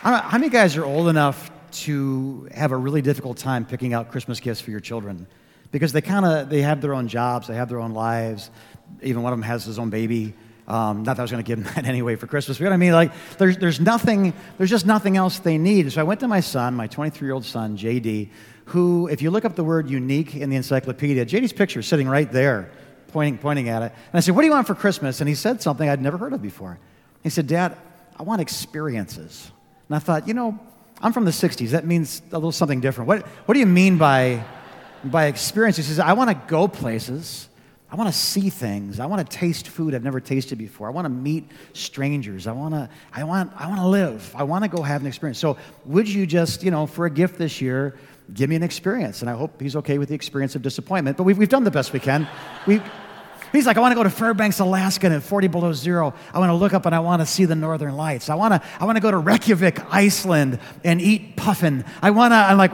How many guys are old enough to have a really difficult time picking out Christmas gifts for your children? Because they kind of they have their own jobs, they have their own lives. Even one of them has his own baby. Um, not that I was going to give them that anyway for Christmas. You know what I mean? Like, there's, there's nothing, there's just nothing else they need. So I went to my son, my 23 year old son, JD, who, if you look up the word unique in the encyclopedia, JD's picture is sitting right there, pointing, pointing at it. And I said, What do you want for Christmas? And he said something I'd never heard of before. He said, Dad, I want experiences. And I thought, you know, I'm from the 60s. That means a little something different. What, what do you mean by, by experiences? He says, I want to go places. I want to see things. I want to taste food I've never tasted before. I want to meet strangers. I want to, I want, I want to live. I want to go have an experience. So, would you just, you know, for a gift this year, give me an experience? And I hope he's okay with the experience of disappointment. But we've, we've done the best we can. We, He's like, I want to go to Fairbanks, Alaska, and at 40 below zero, I want to look up and I want to see the northern lights. I want to, I want to go to Reykjavik, Iceland, and eat puffin. I want to, I'm like,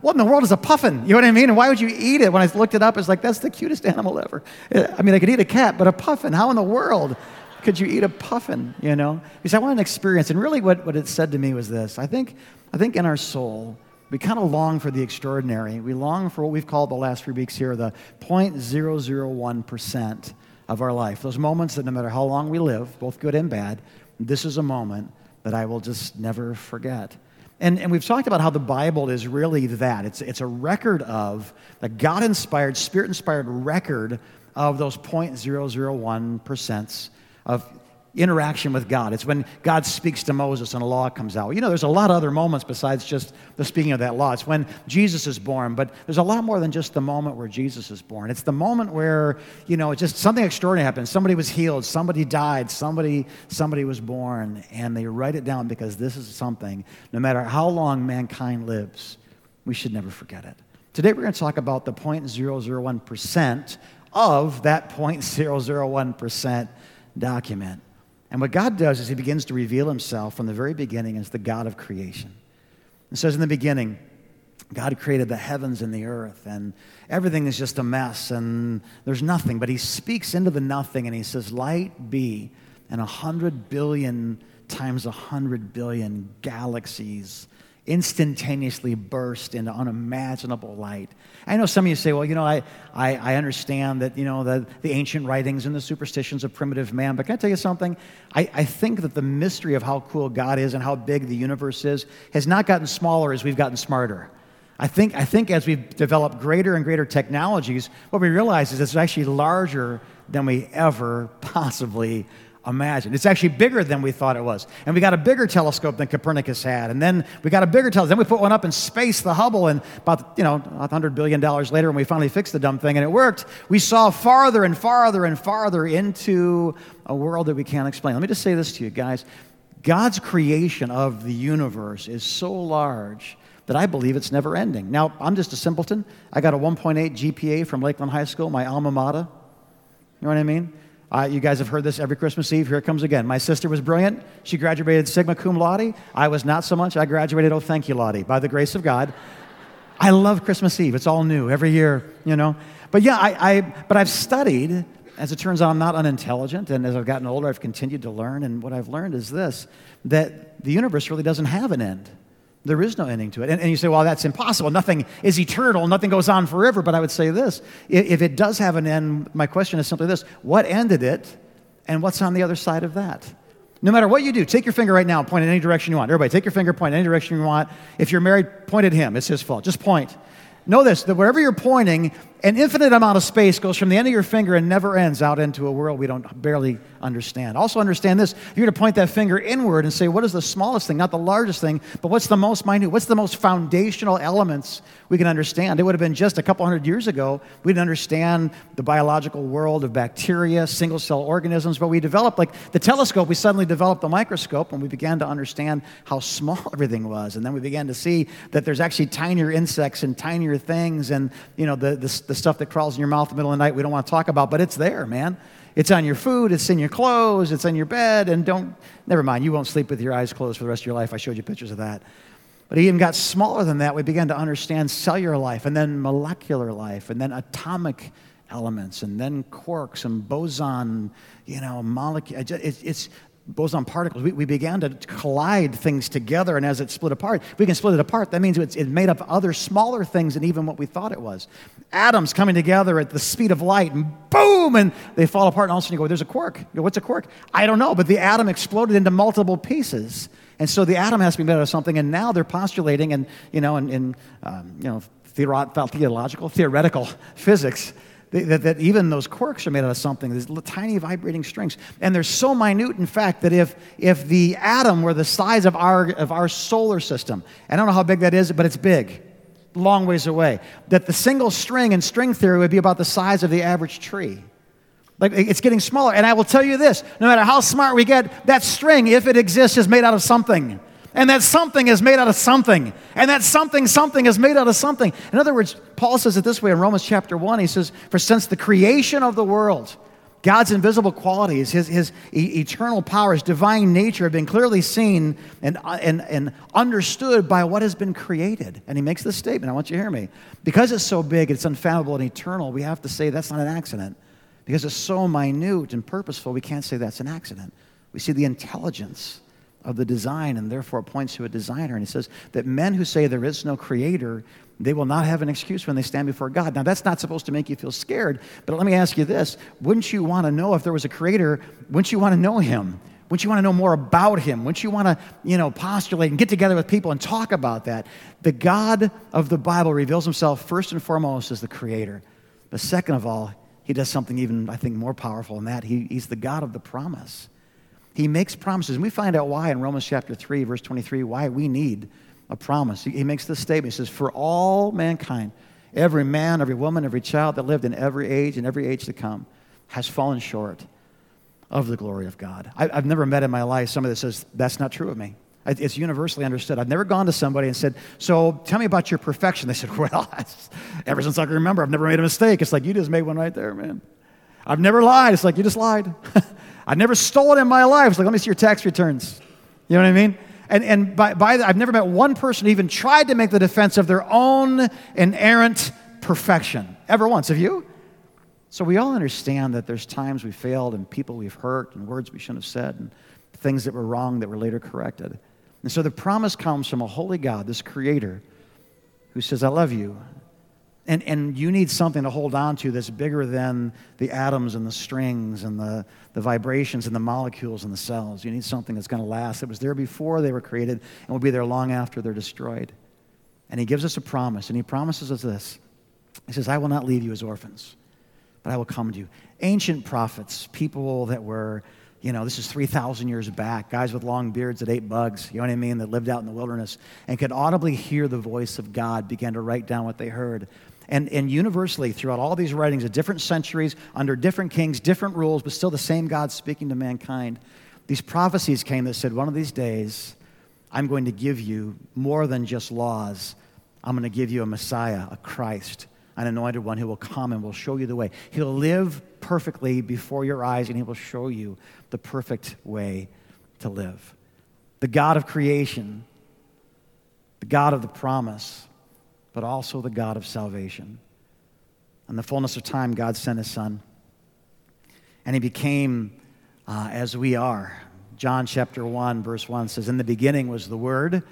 what in the world is a puffin? You know what I mean? And why would you eat it? When I looked it up, it's like, that's the cutest animal ever. Uh, I mean, I could eat a cat, but a puffin, how in the world could you eat a puffin, you know? Because I want an experience. And really what, what it said to me was this. I think, I think in our soul, we kind of long for the extraordinary. We long for what we've called the last few weeks here the 0.001% of our life. Those moments that no matter how long we live, both good and bad, this is a moment that I will just never forget. And, and we've talked about how the Bible is really that. It's, it's a record of, a God inspired, spirit inspired record of those 0.001% of interaction with God. It's when God speaks to Moses and a law comes out. You know, there's a lot of other moments besides just the speaking of that law. It's when Jesus is born, but there's a lot more than just the moment where Jesus is born. It's the moment where, you know, just something extraordinary happened. Somebody was healed, somebody died, somebody somebody was born, and they write it down because this is something no matter how long mankind lives, we should never forget it. Today we're going to talk about the 0.001% of that 0.001% document. And what God does is He begins to reveal Himself from the very beginning as the God of creation. It says in the beginning, God created the heavens and the earth, and everything is just a mess, and there's nothing. But He speaks into the nothing, and He says, Light be, and a hundred billion times a hundred billion galaxies instantaneously burst into unimaginable light. I know some of you say, well, you know, I, I, I, understand that, you know, the, the ancient writings and the superstitions of primitive man, but can I tell you something? I, I think that the mystery of how cool God is and how big the universe is has not gotten smaller as we've gotten smarter. I think, I think as we've developed greater and greater technologies, what we realize is it's actually larger than we ever possibly imagine. It's actually bigger than we thought it was. And we got a bigger telescope than Copernicus had. And then we got a bigger telescope. Then we put one up in space, the Hubble, and about, you know, $100 billion later, when we finally fixed the dumb thing and it worked, we saw farther and farther and farther into a world that we can't explain. Let me just say this to you, guys. God's creation of the universe is so large that I believe it's never ending. Now, I'm just a simpleton. I got a 1.8 GPA from Lakeland High School, my alma mater. You know what I mean? Uh, you guys have heard this every Christmas Eve. Here it comes again. My sister was brilliant. She graduated Sigma Cum Laude. I was not so much. I graduated, oh, thank you, Lottie, by the grace of God. I love Christmas Eve. It's all new every year, you know. But yeah, I, I but I've studied. As it turns out, I'm not unintelligent, and as I've gotten older, I've continued to learn. And what I've learned is this: that the universe really doesn't have an end. There is no ending to it. And, and, you say, well, that's impossible. Nothing is eternal. Nothing goes on forever. But I would say this if it does have an end, my question is simply this what ended it, and what's on the other side of that? No matter what you do, take your finger right now and point in any direction you want. Everybody, take your finger, point in any direction you want. If you're married, point at him. It's his fault. Just point. Know this that wherever you're pointing, an infinite amount of space goes from the end of your finger and never ends out into a world we don't barely understand. Also, understand this you're going to point that finger inward and say, What is the smallest thing? Not the largest thing, but what's the most minute? What's the most foundational elements we can understand? It would have been just a couple hundred years ago, we didn't understand the biological world of bacteria, single cell organisms, but we developed, like the telescope, we suddenly developed the microscope and we began to understand how small everything was. And then we began to see that there's actually tinier insects and tinier things and, you know, the, the, the stuff that crawls in your mouth in the middle of the night we don't want to talk about, but it's there, man. It's on your food, it's in your clothes, it's in your bed, and don't, never mind, you won't sleep with your eyes closed for the rest of your life. I showed you pictures of that. But he even got smaller than that. We began to understand cellular life, and then molecular life, and then atomic elements, and then quarks and boson, you know, molecule. It's, it's boson particles, we, we began to collide things together, and as it split apart, we can split it apart. That means it's, it made up of other smaller things than even what we thought it was. Atoms coming together at the speed of light, and boom, and they fall apart, and all of a sudden you go, There's a quark. You go, What's a quark? I don't know, but the atom exploded into multiple pieces. And so the atom has to be made out of something, and now they're postulating, and you know, in, in um, you know, theological, theoretical physics, that, that, even those quarks are made out of something, these tiny vibrating strings. And they're so minute, in fact, that if, if the atom were the size of our, of our solar system, I don't know how big that is, but it's big, long ways away, that the single string in string theory would be about the size of the average tree. Like it's getting smaller. And I will tell you this no matter how smart we get, that string, if it exists, is made out of something. And that something is made out of something. And that something, something is made out of something. In other words, Paul says it this way in Romans chapter 1. He says, For since the creation of the world, God's invisible qualities, his, his e- eternal power, his divine nature have been clearly seen and, uh, and, and understood by what has been created. And he makes this statement. I want you to hear me. Because it's so big, it's unfathomable and eternal, we have to say that's not an accident. Because it's so minute and purposeful, we can't say that's an accident. We see the intelligence of the design and therefore points to a designer. And he says that men who say there is no creator, they will not have an excuse when they stand before God. Now, that's not supposed to make you feel scared, but let me ask you this wouldn't you want to know if there was a creator? Wouldn't you want to know him? Wouldn't you want to know more about him? Wouldn't you want to, you know, postulate and get together with people and talk about that? The God of the Bible reveals himself first and foremost as the creator. But second of all, he does something even, I think, more powerful than that. He, he's the God of the promise. He makes promises. And we find out why in Romans chapter 3, verse 23, why we need a promise. He, makes this statement. He says, For all mankind, every man, every woman, every child that lived in every age and every age to come has fallen short of the glory of God. I, have never met in my life somebody that says, That's not true of me. It's universally understood. I've never gone to somebody and said, So tell me about your perfection. They said, Well, ever since I can remember, I've never made a mistake. It's like, You just made one right there, man. I've never lied. It's like, You just lied. I've never stolen in my life. It's like, let me see your tax returns. You know what I mean? And, and by, by the, I've never met one person who even tried to make the defense of their own inerrant perfection. Ever once. Have you? So we all understand that there's times we failed and people we've hurt and words we shouldn't have said and things that were wrong that were later corrected. And so the promise comes from a holy God, this creator, who says, I love you. And, and you need something to hold on to that's bigger than the atoms and the strings and the, the vibrations and the molecules and the cells. You need something that's going to last. It was there before they were created and will be there long after they're destroyed. And he gives us a promise, and he promises us this He says, I will not leave you as orphans, but I will come to you. Ancient prophets, people that were you know, this is 3,000 years back, guys with long beards that ate bugs, you know what I mean, that lived out in the wilderness and could audibly hear the voice of God, began to write down what they heard. And, and universally, throughout all these writings of different centuries, under different kings, different rules, but still the same God speaking to mankind, these prophecies came that said, one of these days, I'm going to give you more than just laws. I'm going to give you a Messiah, a Christ, an anointed one who will come and will show you the way. He'll live perfectly before your eyes, and he will show you the perfect way to live. The God of creation, the God of the promise, but also the God of salvation. In the fullness of time, God sent his son, and he became uh, as we are. John chapter 1, verse 1 says, In the beginning was the Word.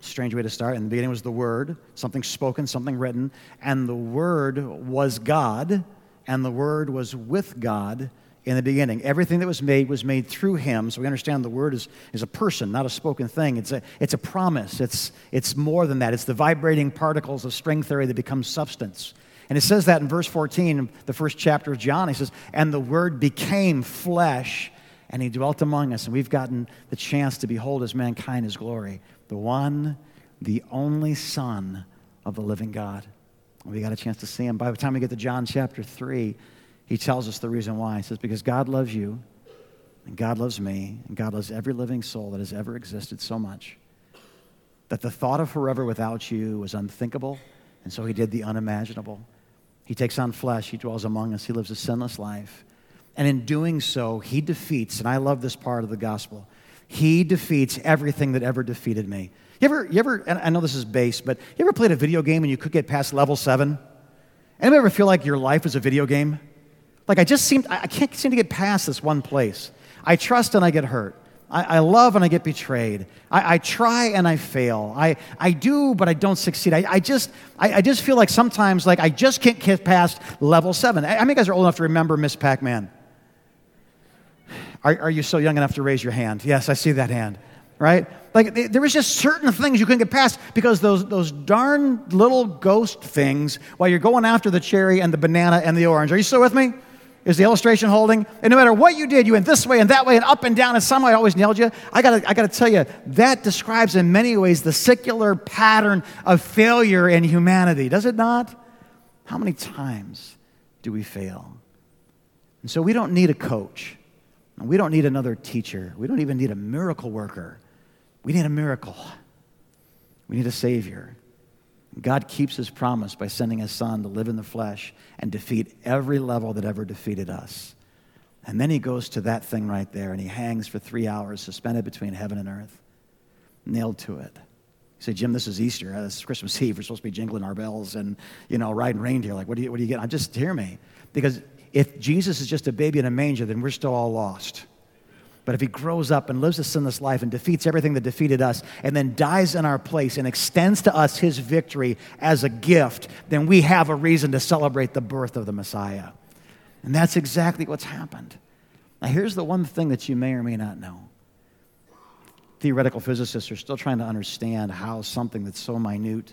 Strange way to start. In the beginning was the Word, something spoken, something written. And the Word was God, and the Word was with God in the beginning. Everything that was made was made through him. So we understand the word is, is a person, not a spoken thing. It's a, it's a promise. It's, it's more than that. It's the vibrating particles of string theory that become substance. And it says that in verse 14, the first chapter of John. He says, And the word became flesh, and he dwelt among us. And we've gotten the chance to behold as mankind his glory. The one, the only Son of the living God. We got a chance to see him. By the time we get to John chapter 3, he tells us the reason why. He says, Because God loves you, and God loves me, and God loves every living soul that has ever existed so much that the thought of forever without you was unthinkable, and so he did the unimaginable. He takes on flesh, he dwells among us, he lives a sinless life. And in doing so, he defeats, and I love this part of the gospel, he defeats everything that ever defeated me. You ever, you ever, and I know this is base, but you ever played a video game and you could get past level seven? Anybody ever feel like your life is a video game? Like I just seem, I can't seem to get past this one place. I trust and I get hurt. I, I love and I get betrayed. I, I, try and I fail. I, I do, but I don't succeed. I, I just, I, I, just feel like sometimes like I just can't get past level seven. I, I mean, guys are old enough to remember Miss Pac-Man. Are, are you so young enough to raise your hand? Yes, I see that hand, right? Like there was just certain things you couldn't get past because those, those darn little ghost things while you're going after the cherry and the banana and the orange. Are you still with me? Is the illustration holding? And no matter what you did, you went this way and that way and up and down, and somehow I always nailed you. I gotta, I gotta tell you, that describes in many ways the secular pattern of failure in humanity, does it not? How many times do we fail? And so we don't need a coach. We don't need another teacher. We don't even need a miracle worker. We need a miracle. We need a Savior. God keeps his promise by sending his son to live in the flesh and defeat every level that ever defeated us. And then he goes to that thing right there and he hangs for three hours, suspended between heaven and earth, nailed to it. You say, Jim, this is Easter. Uh, this is Christmas Eve. We're supposed to be jingling our bells and, you know, riding reindeer. Like, what do you, what do you get? I just hear me. Because if Jesus is just a baby in a manger, then we're still all lost. But if he grows up and lives a sinless life and defeats everything that defeated us and then dies in our place and extends to us his victory as a gift, then we have a reason to celebrate the birth of the Messiah. And that's exactly what's happened. Now, here's the one thing that you may or may not know theoretical physicists are still trying to understand how something that's so minute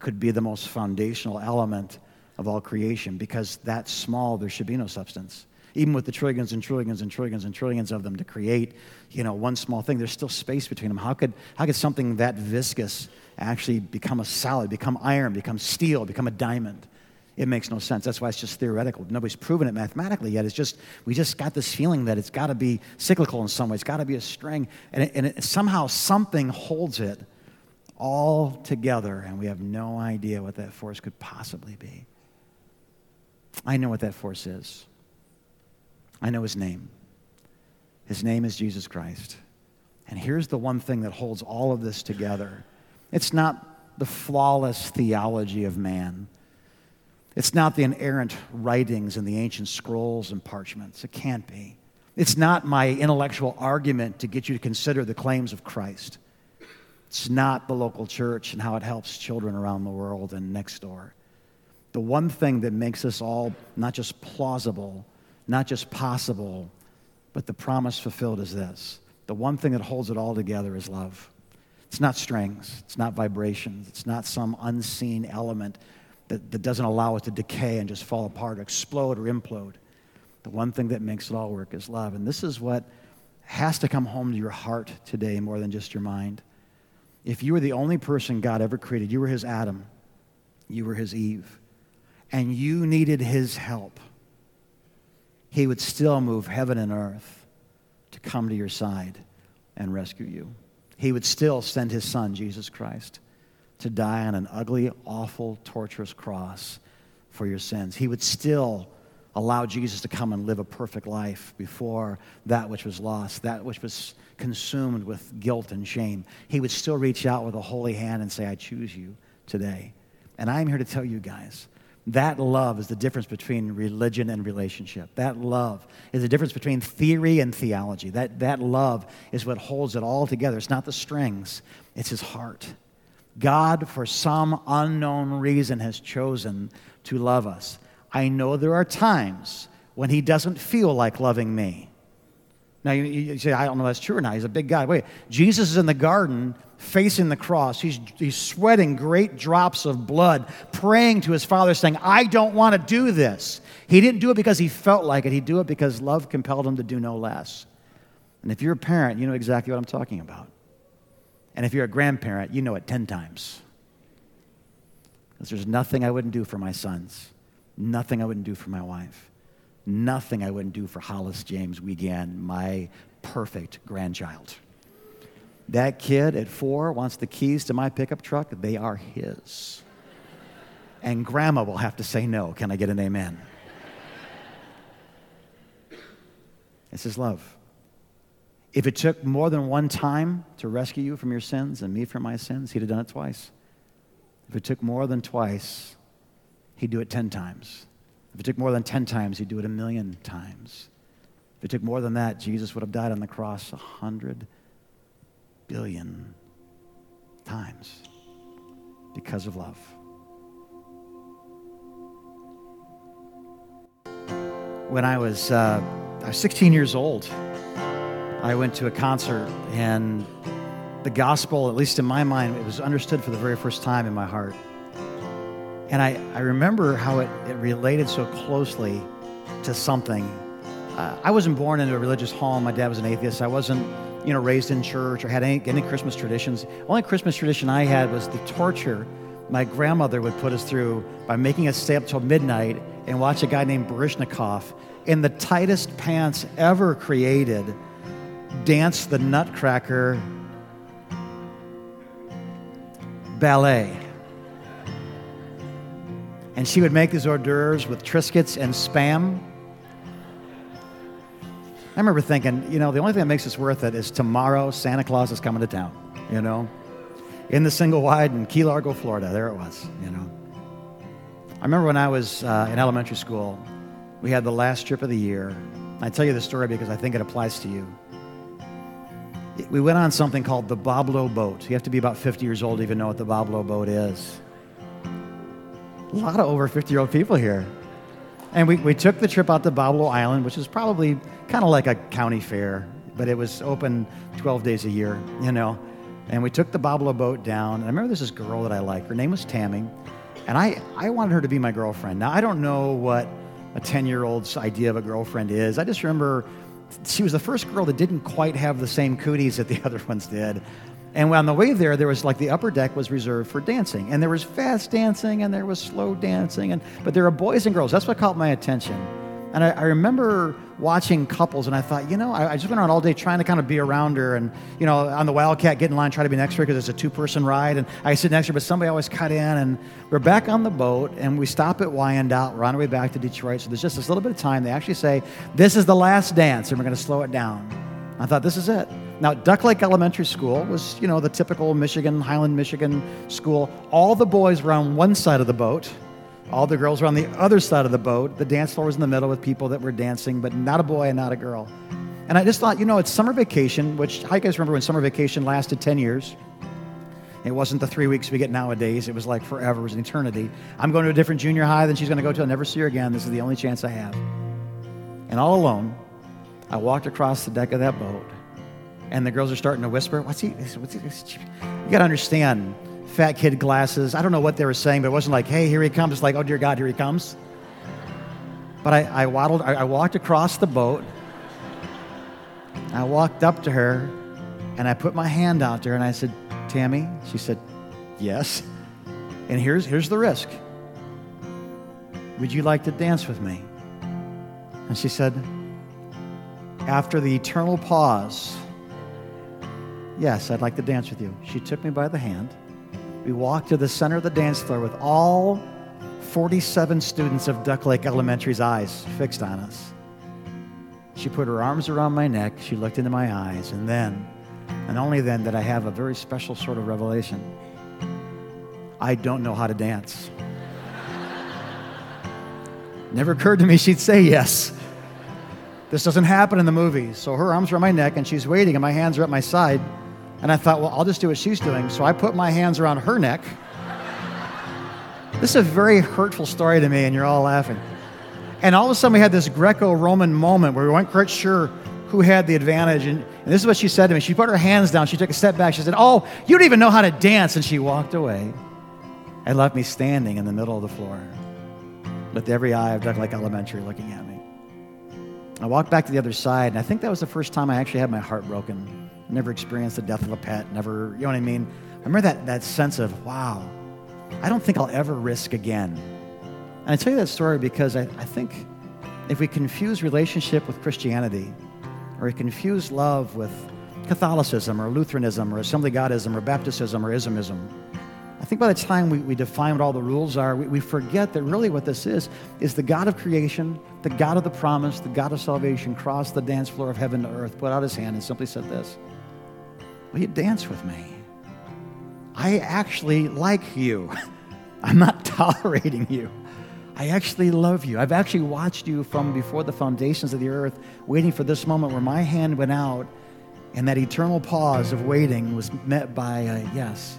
could be the most foundational element of all creation because that small, there should be no substance even with the trillions and trillions and trillions and trillions of them to create, you know, one small thing, there's still space between them. How could, how could something that viscous actually become a solid, become iron, become steel, become a diamond? It makes no sense. That's why it's just theoretical. Nobody's proven it mathematically yet. It's just, we just got this feeling that it's got to be cyclical in some way. It's got to be a string. And, it, and it, somehow something holds it all together, and we have no idea what that force could possibly be. I know what that force is. I know his name. His name is Jesus Christ. And here's the one thing that holds all of this together it's not the flawless theology of man. It's not the inerrant writings in the ancient scrolls and parchments. It can't be. It's not my intellectual argument to get you to consider the claims of Christ. It's not the local church and how it helps children around the world and next door. The one thing that makes us all not just plausible, not just possible, but the promise fulfilled is this. The one thing that holds it all together is love. It's not strings, it's not vibrations, it's not some unseen element that, that doesn't allow it to decay and just fall apart, or explode, or implode. The one thing that makes it all work is love. And this is what has to come home to your heart today more than just your mind. If you were the only person God ever created, you were his Adam, you were his Eve, and you needed his help he would still move heaven and earth to come to your side and rescue you. He would still send his son, Jesus Christ, to die on an ugly, awful, torturous cross for your sins. He would still allow Jesus to come and live a perfect life before that which was lost, that which was consumed with guilt and shame. He would still reach out with a holy hand and say, I choose you today. And I'm here to tell you guys that love is the difference between religion and relationship. That love is the difference between theory and theology. That, that love is what holds it all together. It's not the strings, it's his heart. God, for some unknown reason, has chosen to love us. I know there are times when he doesn't feel like loving me. Now, you, you say, I don't know if that's true or not. He's a big guy. Wait, Jesus is in the garden facing the cross. He's, he's sweating great drops of blood, praying to his father, saying, I don't want to do this. He didn't do it because he felt like it, he'd do it because love compelled him to do no less. And if you're a parent, you know exactly what I'm talking about. And if you're a grandparent, you know it 10 times. Because there's nothing I wouldn't do for my sons, nothing I wouldn't do for my wife, nothing I wouldn't do for Hollis James Wiegand, my perfect grandchild. That kid at four wants the keys to my pickup truck, they are his. And grandma will have to say no. Can I get an amen? This is love. If it took more than one time to rescue you from your sins and me from my sins, he'd have done it twice. If it took more than twice, he'd do it 10 times. If it took more than 10 times, he'd do it a million times. If it took more than that, Jesus would have died on the cross a hundred billion times because of love. When I was, uh, I was 16 years old, I went to a concert, and the gospel, at least in my mind, it was understood for the very first time in my heart. And I, I remember how it, it related so closely to something. Uh, I wasn't born into a religious home. My dad was an atheist. I wasn't, you know, raised in church or had any, any Christmas traditions. Only Christmas tradition I had was the torture my grandmother would put us through by making us stay up till midnight and watch a guy named Baryshnikov in the tightest pants ever created dance the Nutcracker ballet. And she would make these hors d'oeuvres with Triscuits and spam. I remember thinking, you know, the only thing that makes this worth it is tomorrow Santa Claus is coming to town, you know? In the single wide in Key Largo, Florida. There it was, you know? I remember when I was uh, in elementary school, we had the last trip of the year. I tell you the story because I think it applies to you. We went on something called the Boblo boat. You have to be about 50 years old to even know what the Boblo boat is. A lot of over 50 year old people here. And we, we took the trip out to Boblo Island, which is probably kind of like a county fair, but it was open 12 days a year, you know. And we took the Boblo boat down. And I remember this girl that I liked. Her name was Tammy. And I, I wanted her to be my girlfriend. Now, I don't know what a 10 year old's idea of a girlfriend is. I just remember she was the first girl that didn't quite have the same cooties that the other ones did. And on the way there, there was like the upper deck was reserved for dancing, and there was fast dancing and there was slow dancing, and but there were boys and girls. That's what caught my attention. And I, I remember watching couples, and I thought, you know, I, I, just went around all day trying to kind of be around her, and you know, on the Wildcat, get in line, try to be next to her because it's a two-person ride, and I sit next to her, but somebody always cut in, and we're back on the boat, and we stop at Wyandotte. We're on our way back to Detroit, so there's just this little bit of time. They actually say, "This is the last dance, and we're going to slow it down." I thought, this is it. Now, Duck Lake Elementary School was, you know, the typical Michigan, Highland, Michigan school. All the boys were on one side of the boat. All the girls were on the other side of the boat. The dance floor was in the middle with people that were dancing, but not a boy and not a girl. And I just thought, you know, it's summer vacation, which you guys remember when summer vacation lasted 10 years? It wasn't the three weeks we get nowadays. It was like forever, it was an eternity. I'm going to a different junior high than she's going to go to. I'll never see her again. This is the only chance I have. And all alone, I walked across the deck of that boat, and the girls are starting to whisper, What's he? What's he? You got to understand, fat kid glasses. I don't know what they were saying, but it wasn't like, Hey, here he comes. It's like, Oh, dear God, here he comes. But I, I waddled, I, I walked across the boat. I walked up to her, and I put my hand out there, and I said, Tammy? She said, Yes. And here's, here's the risk. Would you like to dance with me? And she said, after the eternal pause, yes, I'd like to dance with you. She took me by the hand. We walked to the center of the dance floor with all 47 students of Duck Lake Elementary's eyes fixed on us. She put her arms around my neck. She looked into my eyes. And then, and only then, did I have a very special sort of revelation. I don't know how to dance. Never occurred to me she'd say yes. This doesn't happen in the movies. So her arms are on my neck and she's waiting and my hands are at my side. And I thought, well, I'll just do what she's doing. So I put my hands around her neck. This is a very hurtful story to me, and you're all laughing. And all of a sudden, we had this Greco Roman moment where we weren't quite sure who had the advantage. And, and, this is what she said to me. She put her hands down. She took a step back. She said, Oh, you don't even know how to dance. And she walked away and left me standing in the middle of the floor with every eye of Duck Lake Elementary looking at me. I walked back to the other side, and I think that was the first time I actually had my heart broken. Never experienced the death of a pet, never, you know what I mean? I remember that, that sense of, wow, I don't think I'll ever risk again. And I tell you that story because I, I think if we confuse relationship with Christianity, or we confuse love with Catholicism or Lutheranism or Assembly Godism or Baptism or Islamism, I think by the time we, we define what all the rules are, we, we forget that really what this is is the God of creation, the God of the promise, the God of salvation crossed the dance floor of heaven to earth, put out his hand, and simply said this Will you dance with me? I actually like you. I'm not tolerating you. I actually love you. I've actually watched you from before the foundations of the earth, waiting for this moment where my hand went out And that eternal pause of waiting was met by a yes,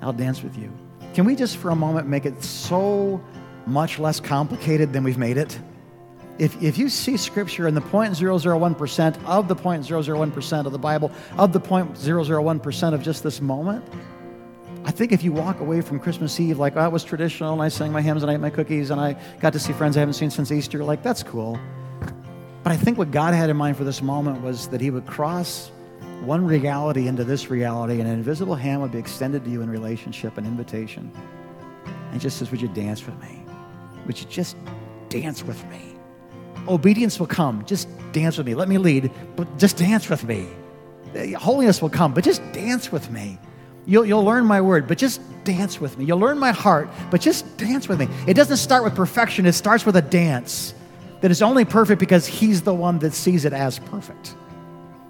I'll dance with you. Can we just for a moment make it so much less complicated than we've made it? If, if you see scripture in the 0.001% of the 0.001% of the Bible, of the 0.001% of just this moment, I think if you walk away from Christmas Eve like, oh, was traditional and I sang my hymns and I ate my cookies and I got to see friends I haven't seen since Easter, like, that's cool. But I think what God had in mind for this moment was that He would cross one reality into this reality, and an invisible hand would be extended to you in relationship and invitation. And just says, Would you dance with me? Would you just dance with me? Obedience will come. Just dance with me. Let me lead, but just dance with me. Eh, holiness will come, but just dance with me. You'll, you'll learn my word, but just dance with me. You'll learn my heart, but just dance with me. It doesn't start with perfection, it starts with a dance that is only perfect because He's the one that sees it as perfect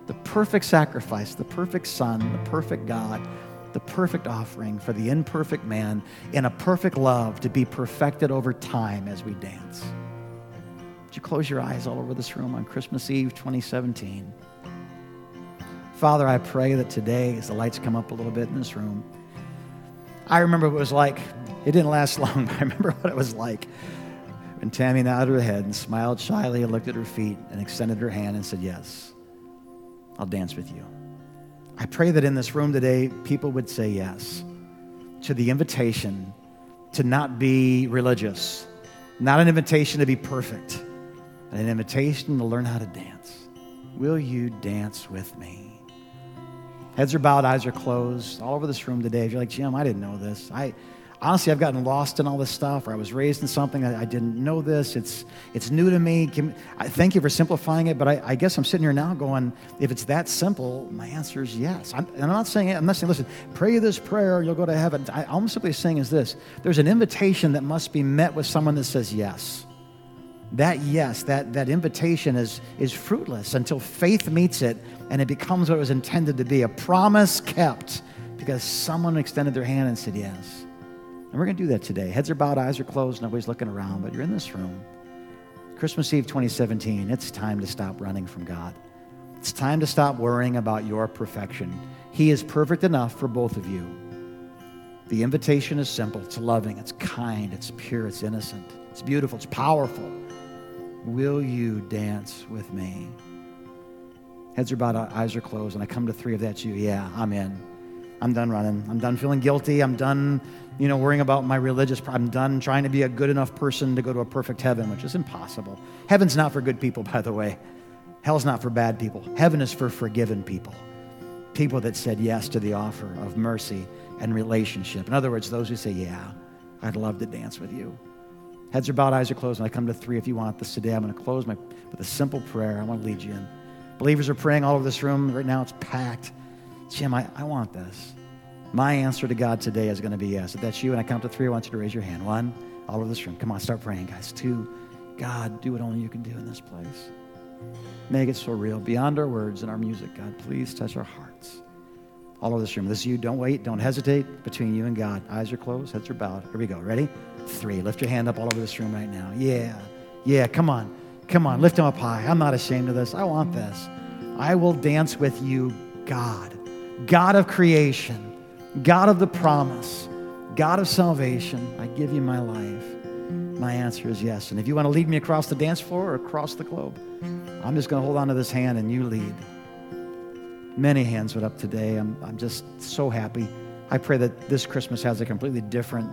the perfect sacrifice, the perfect Son, the perfect God, the perfect offering for the imperfect man in a perfect love to be perfected over time as we dance. Would you close your eyes all over this room on Christmas Eve 2017? Father, I pray that today, as the lights come up a little bit in this room, I remember what it was like. It didn't last long, but I remember what it was like when Tammy nodded her head and smiled shyly and looked at her feet and extended her hand and said, Yes. I'll dance with you. I pray that in this room today, people would say yes to the invitation to not be religious, not an invitation to be perfect, but an invitation to learn how to dance. Will you dance with me? Heads are bowed, eyes are closed. All over this room today, if you're like, Jim, I didn't know this. I, honestly, I've gotten lost in all this stuff, or I was raised in something, I, I didn't know this. It's, it's new to me. Can, I thank you for simplifying it, but I, I, guess I'm sitting here now going, if it's that simple, my answer is yes. I'm, and I'm not saying, I'm not saying, listen, pray this prayer, you'll go to heaven. I, I'm simply saying is this there's an invitation that must be met with someone that says yes. That yes, that, that invitation is, is fruitless until faith meets it and it becomes what it was intended to be a promise kept because someone extended their hand and said yes. And we're going to do that today. Heads are bowed, eyes are closed, nobody's looking around, but you're in this room. Christmas Eve 2017, it's time to stop running from God. It's time to stop worrying about your perfection. He is perfect enough for both of you. The invitation is simple, it's loving, it's kind, it's pure, it's innocent, it's beautiful, it's powerful. Will you dance with me? Heads are bowed, eyes are closed, and I come to three of that you. Yeah, I'm in. I'm done running. I'm done feeling guilty. I'm done, you know, worrying about my religious. I'm done trying to be a good enough person to go to a perfect heaven, which is impossible. Heaven's not for good people, by the way. Hell's not for bad people. Heaven is for forgiven people. People that said yes to the offer of mercy and relationship. In other words, those who say, Yeah, I'd love to dance with you. Heads are bowed, eyes are closed. And I come to three if you want this today. I'm going to close my, with a simple prayer. I want to lead you in. Believers are praying all over this room. Right now it's packed. Jim, I, I want this. My answer to God today is going to be yes. If that's you and I count to three, I want you to raise your hand. One, all over this room. Come on, start praying, guys. Two, God, do what only you can do in this place. Make it so real, beyond our words and our music, God. Please touch our hearts. All over this room. This is you. Don't wait. Don't hesitate. Between you and God. Eyes are closed, heads are bowed. Here we go. Ready? Three. Lift your hand up all over this room right now. Yeah. Yeah. Come on. Come on. Lift them up high. I'm not ashamed of this. I want this. I will dance with you, God. God of creation, God of the promise, God of salvation, I give you my life. My answer is yes. And if you want to lead me across the dance floor or across the globe, I'm just going to hold on to this hand and you lead. Many hands went up today. I'm, I'm just so happy. I pray that this Christmas has a completely different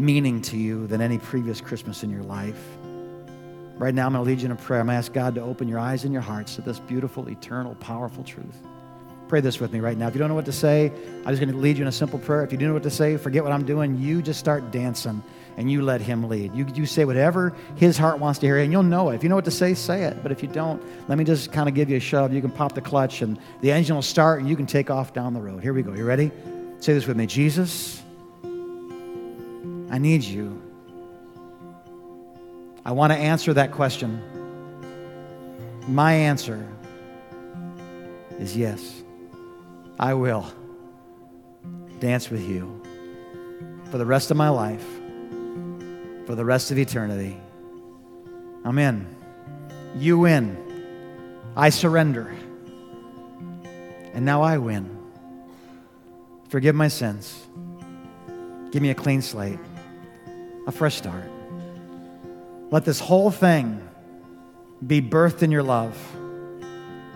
meaning to you than any previous Christmas in your life. Right now, I'm going to lead you in a prayer. I'm going to ask God to open your eyes and your hearts to this beautiful, eternal, powerful truth. Pray this with me right now. If you don't know what to say, I'm just going to lead you in a simple prayer. If you do know what to say, forget what I'm doing. You just start dancing and you let Him lead. You, you say whatever His heart wants to hear, and you'll know it. If you know what to say, say it. But if you don't, let me just kind of give you a shove. You can pop the clutch and the engine will start and you can take off down the road. Here we go. You ready? Say this with me Jesus, I need you. I want to answer that question. My answer is yes. I will dance with you for the rest of my life, for the rest of eternity. I'm in. You win. I surrender. And now I win. Forgive my sins. Give me a clean slate, a fresh start. Let this whole thing be birthed in your love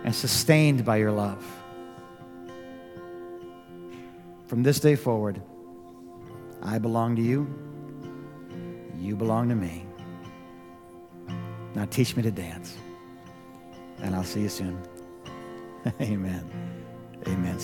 and sustained by your love. From this day forward, I belong to you. You belong to me. Now teach me to dance. And I'll see you soon. Amen. Amen.